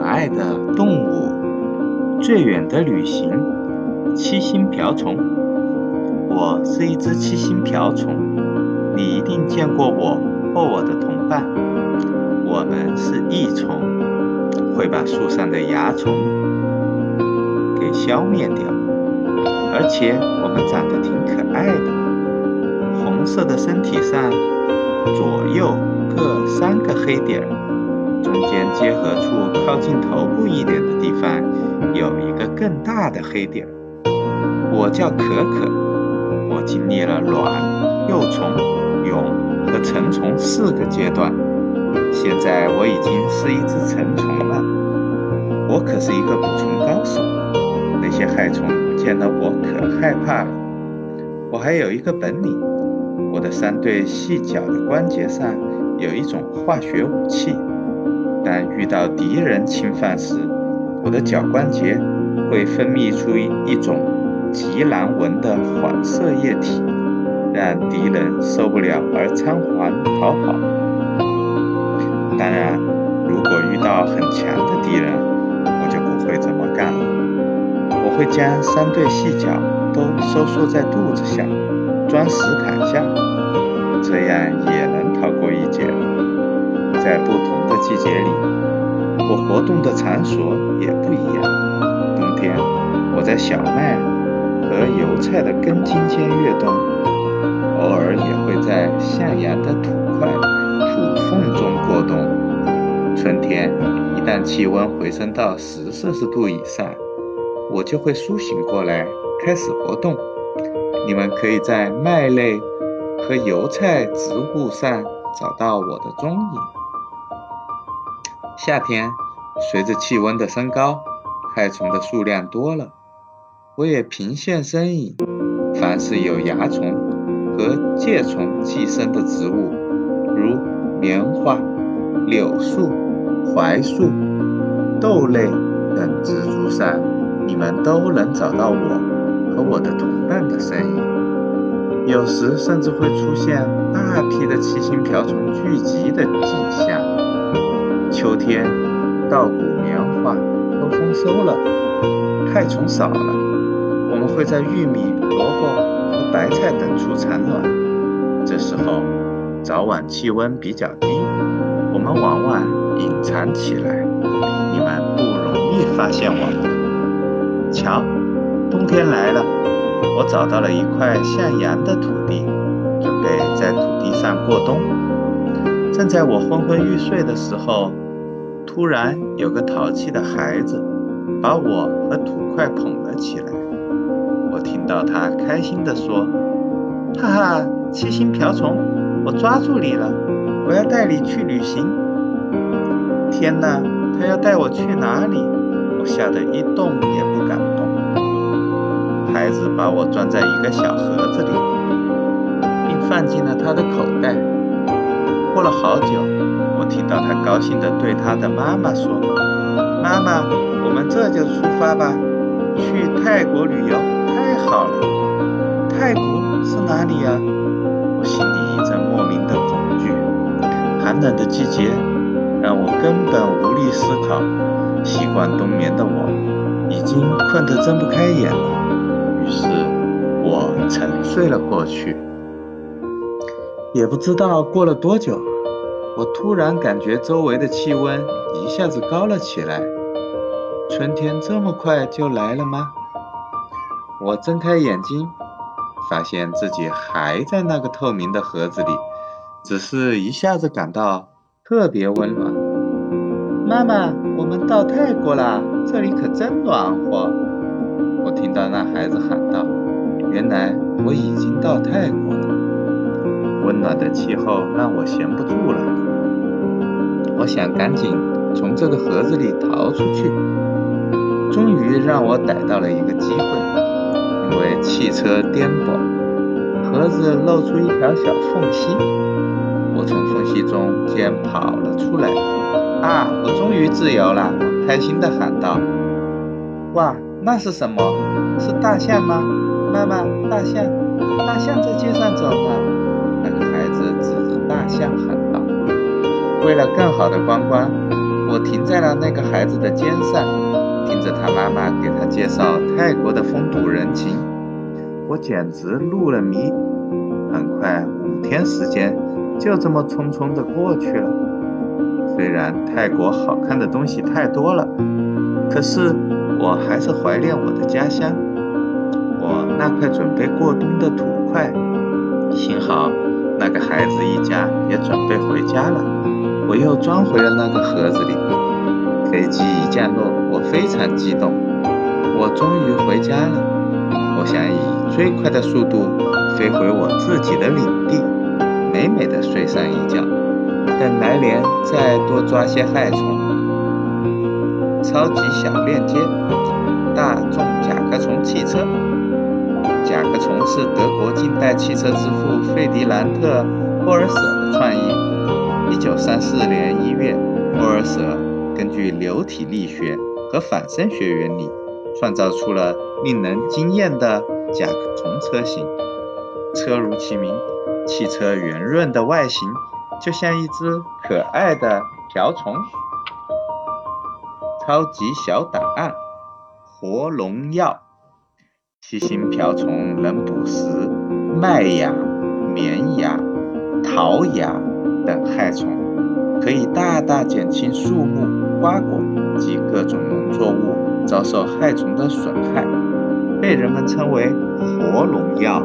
可爱的动物，最远的旅行，七星瓢虫。我是一只七星瓢虫，你一定见过我或我的同伴。我们是益虫，会把树上的蚜虫给消灭掉，而且我们长得挺可爱的，红色的身体上左右各三个黑点儿。中间结合处靠近头部一点的地方，有一个更大的黑点。我叫可可，我经历了卵、幼虫、蛹和成虫四个阶段，现在我已经是一只成虫了。我可是一个捕虫高手，那些害虫见到我可害怕了。我还有一个本领，我的三对细脚的关节上有一种化学武器。但遇到敌人侵犯时，我的脚关节会分泌出一种极难闻的黄色液体，让敌人受不了而仓皇逃跑。当然，如果遇到很强的敌人，我就不会这么干了。我会将三对细脚都收缩在肚子下，装死砍下，这样也能。季节里，我活动的场所也不一样。冬天，我在小麦和油菜的根茎间跃动，偶尔也会在向阳的土块、土缝中过冬。春天，一旦气温回升到十摄氏度以上，我就会苏醒过来，开始活动。你们可以在麦类和油菜植物上找到我的踪影。夏天，随着气温的升高，害虫的数量多了，我也频现身影。凡是有蚜虫和介虫寄生的植物，如棉花、柳树、槐树、豆类等植株上，你们都能找到我和我的同伴的身影。有时甚至会出现大批的七星瓢虫聚集的景象。秋天，稻谷、棉花都丰收了，害虫少了。我们会在玉米、萝卜和白菜等处产卵。这时候，早晚气温比较低，我们往往隐藏起来，你们不容易发现我们。瞧，冬天来了，我找到了一块向阳的土地，准备在土地上过冬。正在我昏昏欲睡的时候。突然，有个淘气的孩子把我和土块捧了起来。我听到他开心地说：“哈哈，七星瓢虫，我抓住你了！我要带你去旅行。”天哪，他要带我去哪里？我吓得一动也不敢动。孩子把我装在一个小盒子里，并放进了他的口袋。过了好久。听到他高兴地对他的妈妈说：“妈妈，我们这就出发吧，去泰国旅游，太好了！泰国是哪里呀？”我心里一阵莫名的恐惧。寒冷的季节让我根本无力思考。习惯冬眠的我，已经困得睁不开眼了。于是，我沉睡了过去。也不知道过了多久。我突然感觉周围的气温一下子高了起来，春天这么快就来了吗？我睁开眼睛，发现自己还在那个透明的盒子里，只是一下子感到特别温暖。妈妈，我们到泰国啦，这里可真暖和！我听到那孩子喊道。原来我已经到泰国了，温暖的气候让我闲不住了。我想赶紧从这个盒子里逃出去，终于让我逮到了一个机会。因为汽车颠簸，盒子露出一条小缝隙，我从缝隙中间跑了出来。啊，我终于自由了！我开心地喊道。哇，那是什么？是大象吗？妈妈，大象，大象在街上走呢。那个孩子指着大象喊道。为了更好的观光，我停在了那个孩子的肩上，听着他妈妈给他介绍泰国的风土人情，我简直入了迷。很快，五天时间就这么匆匆的过去了。虽然泰国好看的东西太多了，可是我还是怀念我的家乡，我那块准备过冬的土块。幸好那个孩子一家也准备回家了，我又装回了那个盒子里。飞机一降落，我非常激动，我终于回家了。我想以最快的速度飞回我自己的领地，美美的睡上一觉，等来年再多抓些害虫。超级小链接：大众甲壳虫汽车。甲壳虫是德国近代汽车之父费迪南特·波尔舍的创意。一九三四年一月，波尔舍根据流体力学和反声学原理，创造出了令人惊艳的甲壳虫车型。车如其名，汽车圆润的外形就像一只可爱的瓢虫。超级小档案：活龙药。七星瓢虫能捕食麦芽、棉芽、桃芽害虫，可以大大减轻树木、瓜果及各种农作物遭受害虫的损害，被人们称为“活农药”。